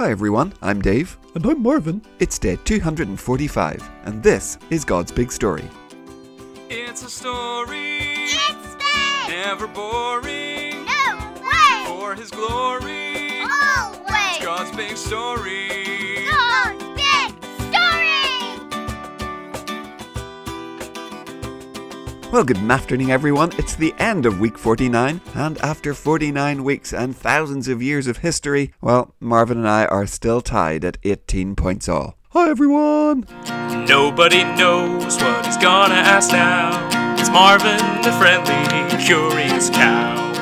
Hi everyone, I'm Dave. And I'm Marvin. It's day 245, and this is God's Big Story. It's a story, It's big! never boring. No way! For His glory, Always! It's God's big story. God's Well, good afternoon, everyone. It's the end of week 49, and after 49 weeks and thousands of years of history, well, Marvin and I are still tied at 18 points all. Hi, everyone. Nobody knows what he's gonna ask now. It's Marvin, the friendly, curious cow.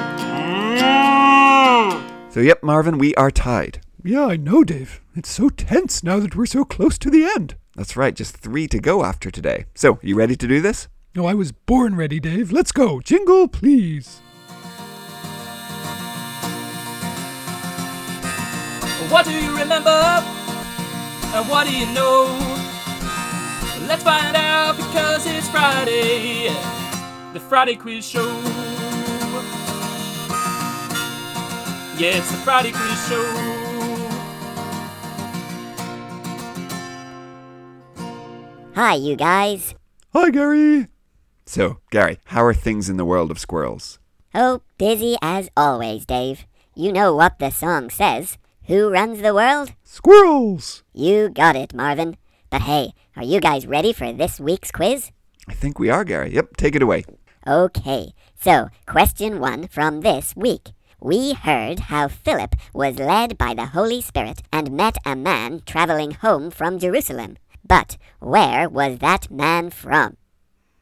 Mm. So, yep, Marvin, we are tied. Yeah, I know, Dave. It's so tense now that we're so close to the end. That's right, just three to go after today. So, you ready to do this? No, I was born ready, Dave. Let's go. Jingle, please. What do you remember? And what do you know? Let's find out because it's Friday. The Friday Quiz Show. Yeah, it's the Friday Quiz Show. Hi, you guys. Hi, Gary. So, Gary, how are things in the world of squirrels? Oh, busy as always, Dave. You know what the song says. Who runs the world? Squirrels. You got it, Marvin. But hey, are you guys ready for this week's quiz? I think we are, Gary. Yep, take it away. Okay, so question one from this week. We heard how Philip was led by the Holy Spirit and met a man traveling home from Jerusalem. But where was that man from?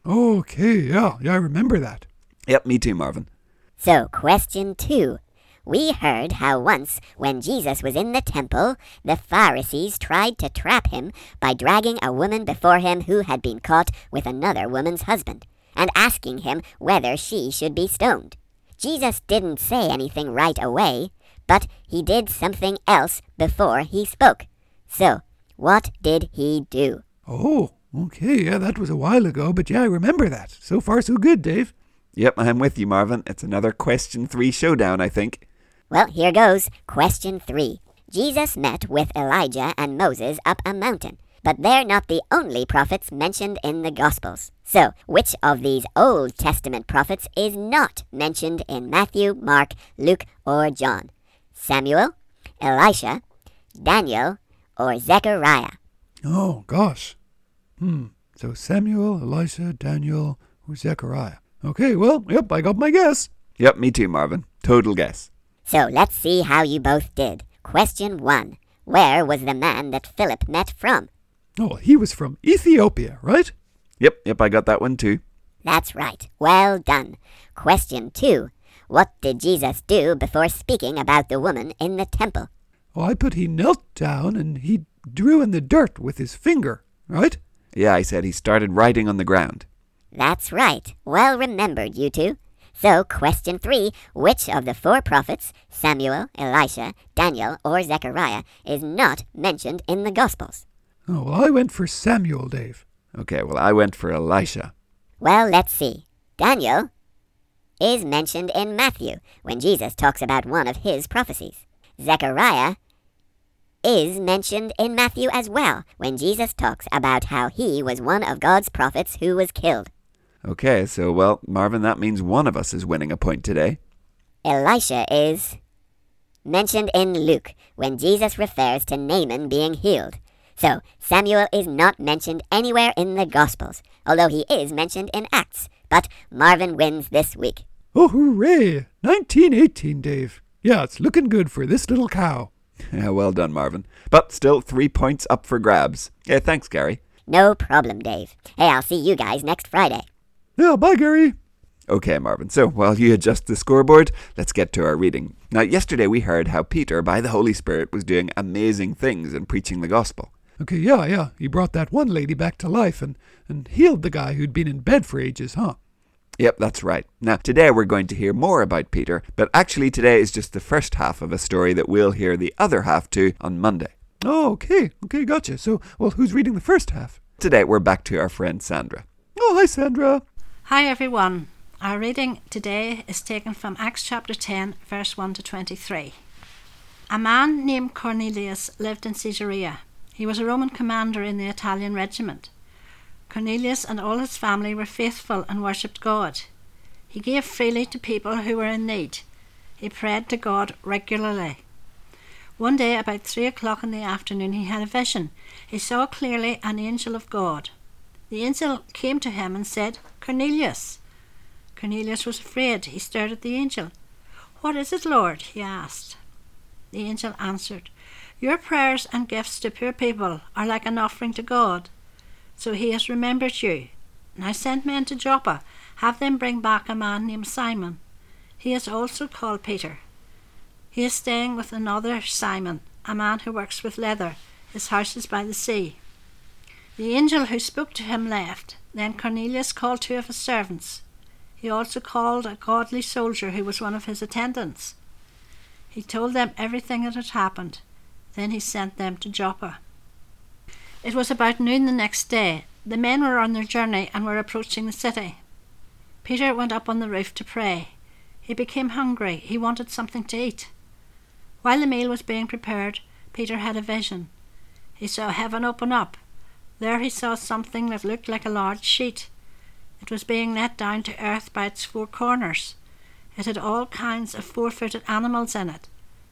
Okay, yeah, yeah, I remember that. Yep, me too, Marvin. So, question two. We heard how once, when Jesus was in the temple, the Pharisees tried to trap him by dragging a woman before him who had been caught with another woman's husband, and asking him whether she should be stoned. Jesus didn't say anything right away, but he did something else before he spoke. So, what did he do? Oh, okay, yeah, that was a while ago, but yeah, I remember that. So far, so good, Dave. Yep, I'm with you, Marvin. It's another question three showdown, I think. Well, here goes. Question three. Jesus met with Elijah and Moses up a mountain, but they're not the only prophets mentioned in the Gospels. So, which of these Old Testament prophets is not mentioned in Matthew, Mark, Luke, or John? Samuel, Elisha, Daniel, or Zechariah? Oh, gosh. Hmm, so Samuel, Elisha, Daniel, or Zechariah. Okay, well, yep, I got my guess. Yep, me too, Marvin. Total guess. So let's see how you both did. Question one. Where was the man that Philip met from? Oh, he was from Ethiopia, right? Yep, yep, I got that one too. That's right. Well done. Question two. What did Jesus do before speaking about the woman in the temple? Oh, I put he knelt down and he drew in the dirt with his finger, right? Yeah, I said he started writing on the ground. That's right. Well remembered, you two. So, question three Which of the four prophets, Samuel, Elisha, Daniel, or Zechariah, is not mentioned in the Gospels? Oh, well, I went for Samuel, Dave. Okay, well, I went for Elisha. Well, let's see. Daniel is mentioned in Matthew when Jesus talks about one of his prophecies. Zechariah is mentioned in Matthew as well when Jesus talks about how he was one of God's prophets who was killed. Okay, so, well, Marvin, that means one of us is winning a point today. Elisha is mentioned in Luke when Jesus refers to Naaman being healed. So, Samuel is not mentioned anywhere in the Gospels, although he is mentioned in Acts. But Marvin wins this week. Oh, hooray! 1918, Dave. Yeah, it's looking good for this little cow. Yeah, well done, Marvin. But still, three points up for grabs. Yeah, thanks, Gary. No problem, Dave. Hey, I'll see you guys next Friday. Yeah, bye, Gary. Okay, Marvin, so while you adjust the scoreboard, let's get to our reading. Now, yesterday we heard how Peter, by the Holy Spirit, was doing amazing things in preaching the gospel. Okay, yeah, yeah. He brought that one lady back to life and, and healed the guy who'd been in bed for ages, huh? Yep, that's right. Now, today we're going to hear more about Peter, but actually today is just the first half of a story that we'll hear the other half to on Monday. Oh, okay. Okay, gotcha. So, well, who's reading the first half? Today we're back to our friend Sandra. Oh, hi, Sandra. Hi everyone. Our reading today is taken from Acts chapter 10, verse 1 to 23. A man named Cornelius lived in Caesarea. He was a Roman commander in the Italian regiment. Cornelius and all his family were faithful and worshipped God. He gave freely to people who were in need. He prayed to God regularly. One day, about three o'clock in the afternoon, he had a vision. He saw clearly an angel of God. The angel came to him and said, Cornelius. Cornelius was afraid. He stared at the angel. What is it, Lord? he asked. The angel answered, Your prayers and gifts to poor people are like an offering to God. So he has remembered you. Now send men to Joppa. Have them bring back a man named Simon. He is also called Peter. He is staying with another Simon, a man who works with leather. His house is by the sea. The angel who spoke to him left. Then Cornelius called two of his servants. He also called a godly soldier who was one of his attendants. He told them everything that had happened. Then he sent them to Joppa. It was about noon the next day. The men were on their journey and were approaching the city. Peter went up on the roof to pray. He became hungry. He wanted something to eat. While the meal was being prepared, Peter had a vision. He saw heaven open up. There he saw something that looked like a large sheet. It was being let down to earth by its four corners. It had all kinds of four footed animals in it.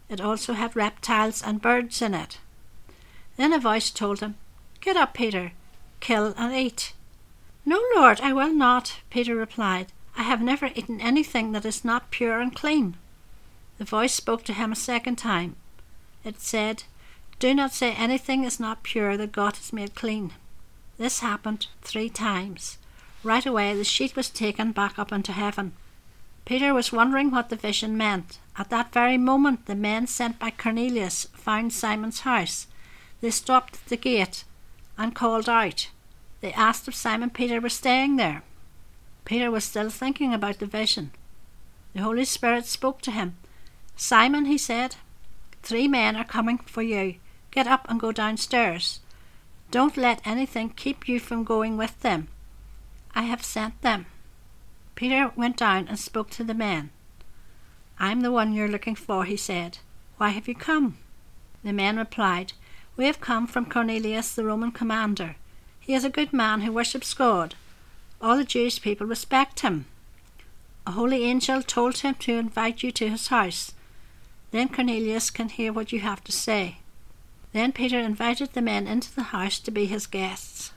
It also had reptiles and birds in it. Then a voice told him, Get up, Peter, kill and eat. No, Lord, I will not, Peter replied. I have never eaten anything that is not pure and clean. The voice spoke to him a second time. It said, Do not say anything is not pure that God has made clean. This happened three times. Right away the sheet was taken back up into heaven. Peter was wondering what the vision meant. At that very moment, the men sent by Cornelius found Simon's house. They stopped at the gate and called out. They asked if Simon Peter was staying there. Peter was still thinking about the vision. The Holy Spirit spoke to him. Simon, he said, three men are coming for you. Get up and go downstairs. Don't let anything keep you from going with them. I have sent them. Peter went down and spoke to the men. I'm the one you're looking for, he said. Why have you come? The men replied, We have come from Cornelius, the Roman commander. He is a good man who worships God. All the Jewish people respect him. A holy angel told him to invite you to his house. Then Cornelius can hear what you have to say. Then Peter invited the men into the house to be his guests.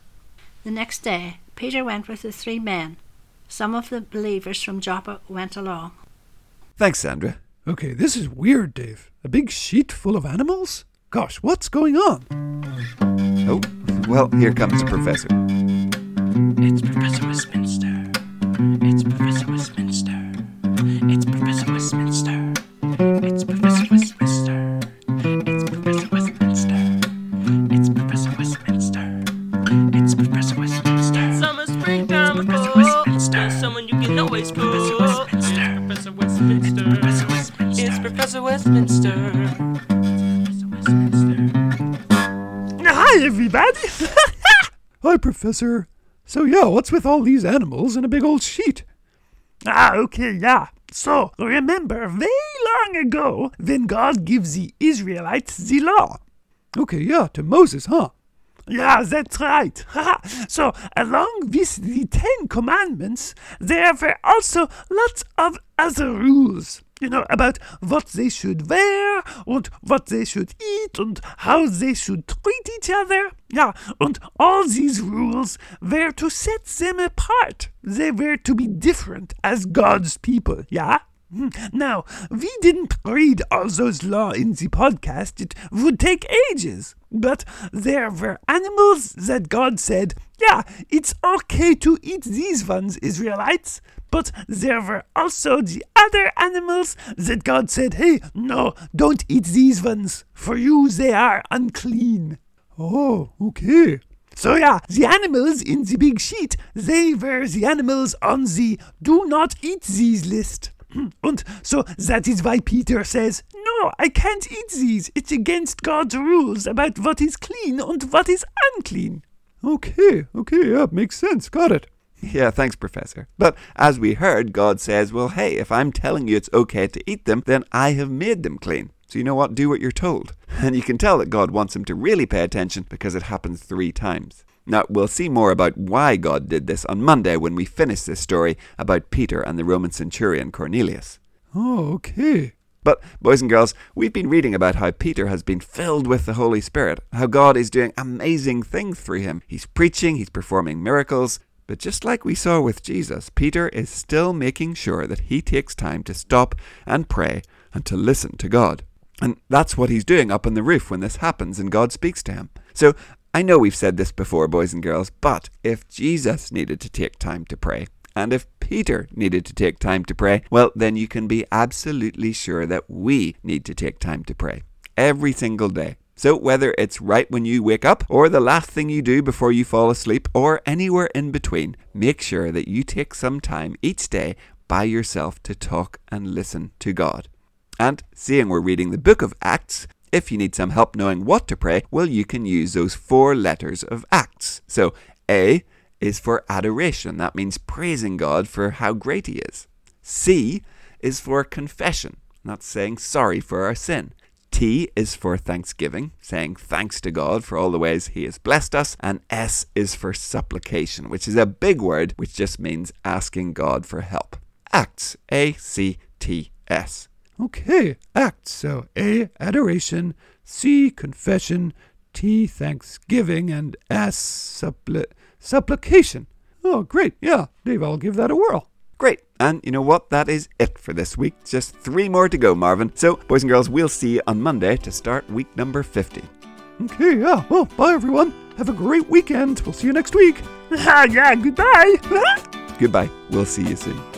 The next day, Peter went with the three men. Some of the believers from Joppa went along. Thanks, Sandra. Okay, this is weird, Dave. A big sheet full of animals? Gosh, what's going on? Oh, well, here comes the professor. It's Professor Westminster. It's Professor Westminster. It's Professor Westminster. It's Professor Westminster. It's Professor Westminster. It's Professor Westminster. It's Professor Westminster. Summer, springtime, Professor fall. Westminster. There's someone you can always call. Professor Westminster. Professor Westminster. Professor Westminster. It's Professor Westminster. Hi, everybody! Hi, Professor. So, yeah, what's with all these animals in a big old sheet? Ah, okay, yeah. So, remember, very long ago, when God gives the Israelites the law. Okay, yeah, to Moses, huh? Yeah, that's right. so, along with the Ten Commandments, there were also lots of other rules. You know, about what they should wear, and what they should eat, and how they should treat each other. Yeah, and all these rules were to set them apart. They were to be different as God's people, yeah? Hmm. Now, we didn't read all those law in the podcast. It would take ages. But there were animals that God said, yeah, it's okay to eat these ones, Israelites. But there were also the other animals that God said, hey, no, don't eat these ones. For you, they are unclean. Oh, okay. So yeah, the animals in the big sheet, they were the animals on the do not eat these list. And so that is why Peter says, No, I can't eat these. It's against God's rules about what is clean and what is unclean. Okay, okay, yeah, makes sense. Got it. Yeah, thanks, Professor. But as we heard, God says, well, hey, if I'm telling you it's okay to eat them, then I have made them clean. So you know what? Do what you're told. And you can tell that God wants him to really pay attention because it happens three times. Now, we'll see more about why God did this on Monday when we finish this story about Peter and the Roman centurion Cornelius. Oh, okay. But, boys and girls, we've been reading about how Peter has been filled with the Holy Spirit, how God is doing amazing things through him. He's preaching, he's performing miracles. But just like we saw with Jesus, Peter is still making sure that he takes time to stop and pray and to listen to God. And that's what he's doing up on the roof when this happens and God speaks to him. So I know we've said this before, boys and girls, but if Jesus needed to take time to pray, and if Peter needed to take time to pray, well, then you can be absolutely sure that we need to take time to pray every single day. So, whether it's right when you wake up, or the last thing you do before you fall asleep, or anywhere in between, make sure that you take some time each day by yourself to talk and listen to God. And seeing we're reading the book of Acts, if you need some help knowing what to pray, well, you can use those four letters of Acts. So, A is for adoration. That means praising God for how great He is. C is for confession. That's saying sorry for our sin. T is for thanksgiving, saying thanks to God for all the ways He has blessed us. And S is for supplication, which is a big word which just means asking God for help. Acts. A C T S. Okay, acts. So A, adoration, C, confession, T, thanksgiving, and S, suppli- supplication. Oh, great. Yeah, Dave, I'll give that a whirl. Great. And you know what? That is it for this week. Just three more to go, Marvin. So, boys and girls, we'll see you on Monday to start week number 50. Okay, yeah. Well, bye, everyone. Have a great weekend. We'll see you next week. Ah, yeah, goodbye. Goodbye. We'll see you soon.